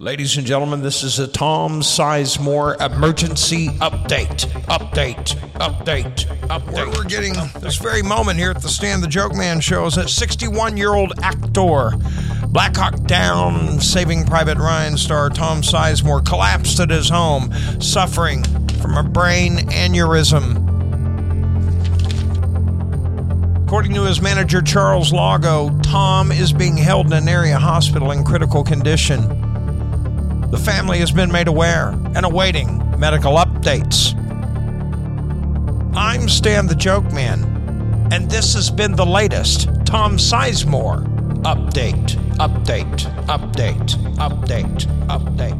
Ladies and gentlemen, this is a Tom Sizemore emergency update. Update. Update. Update. Where we're getting this very moment here at the Stan the Joke Man show is that 61 year old actor, Black Hawk Down, Saving Private Ryan star Tom Sizemore collapsed at his home, suffering from a brain aneurysm. According to his manager Charles Lago, Tom is being held in an area hospital in critical condition. Family has been made aware and awaiting medical updates. I'm Stan the Joke Man, and this has been the latest Tom Sizemore update, update, update, update, update.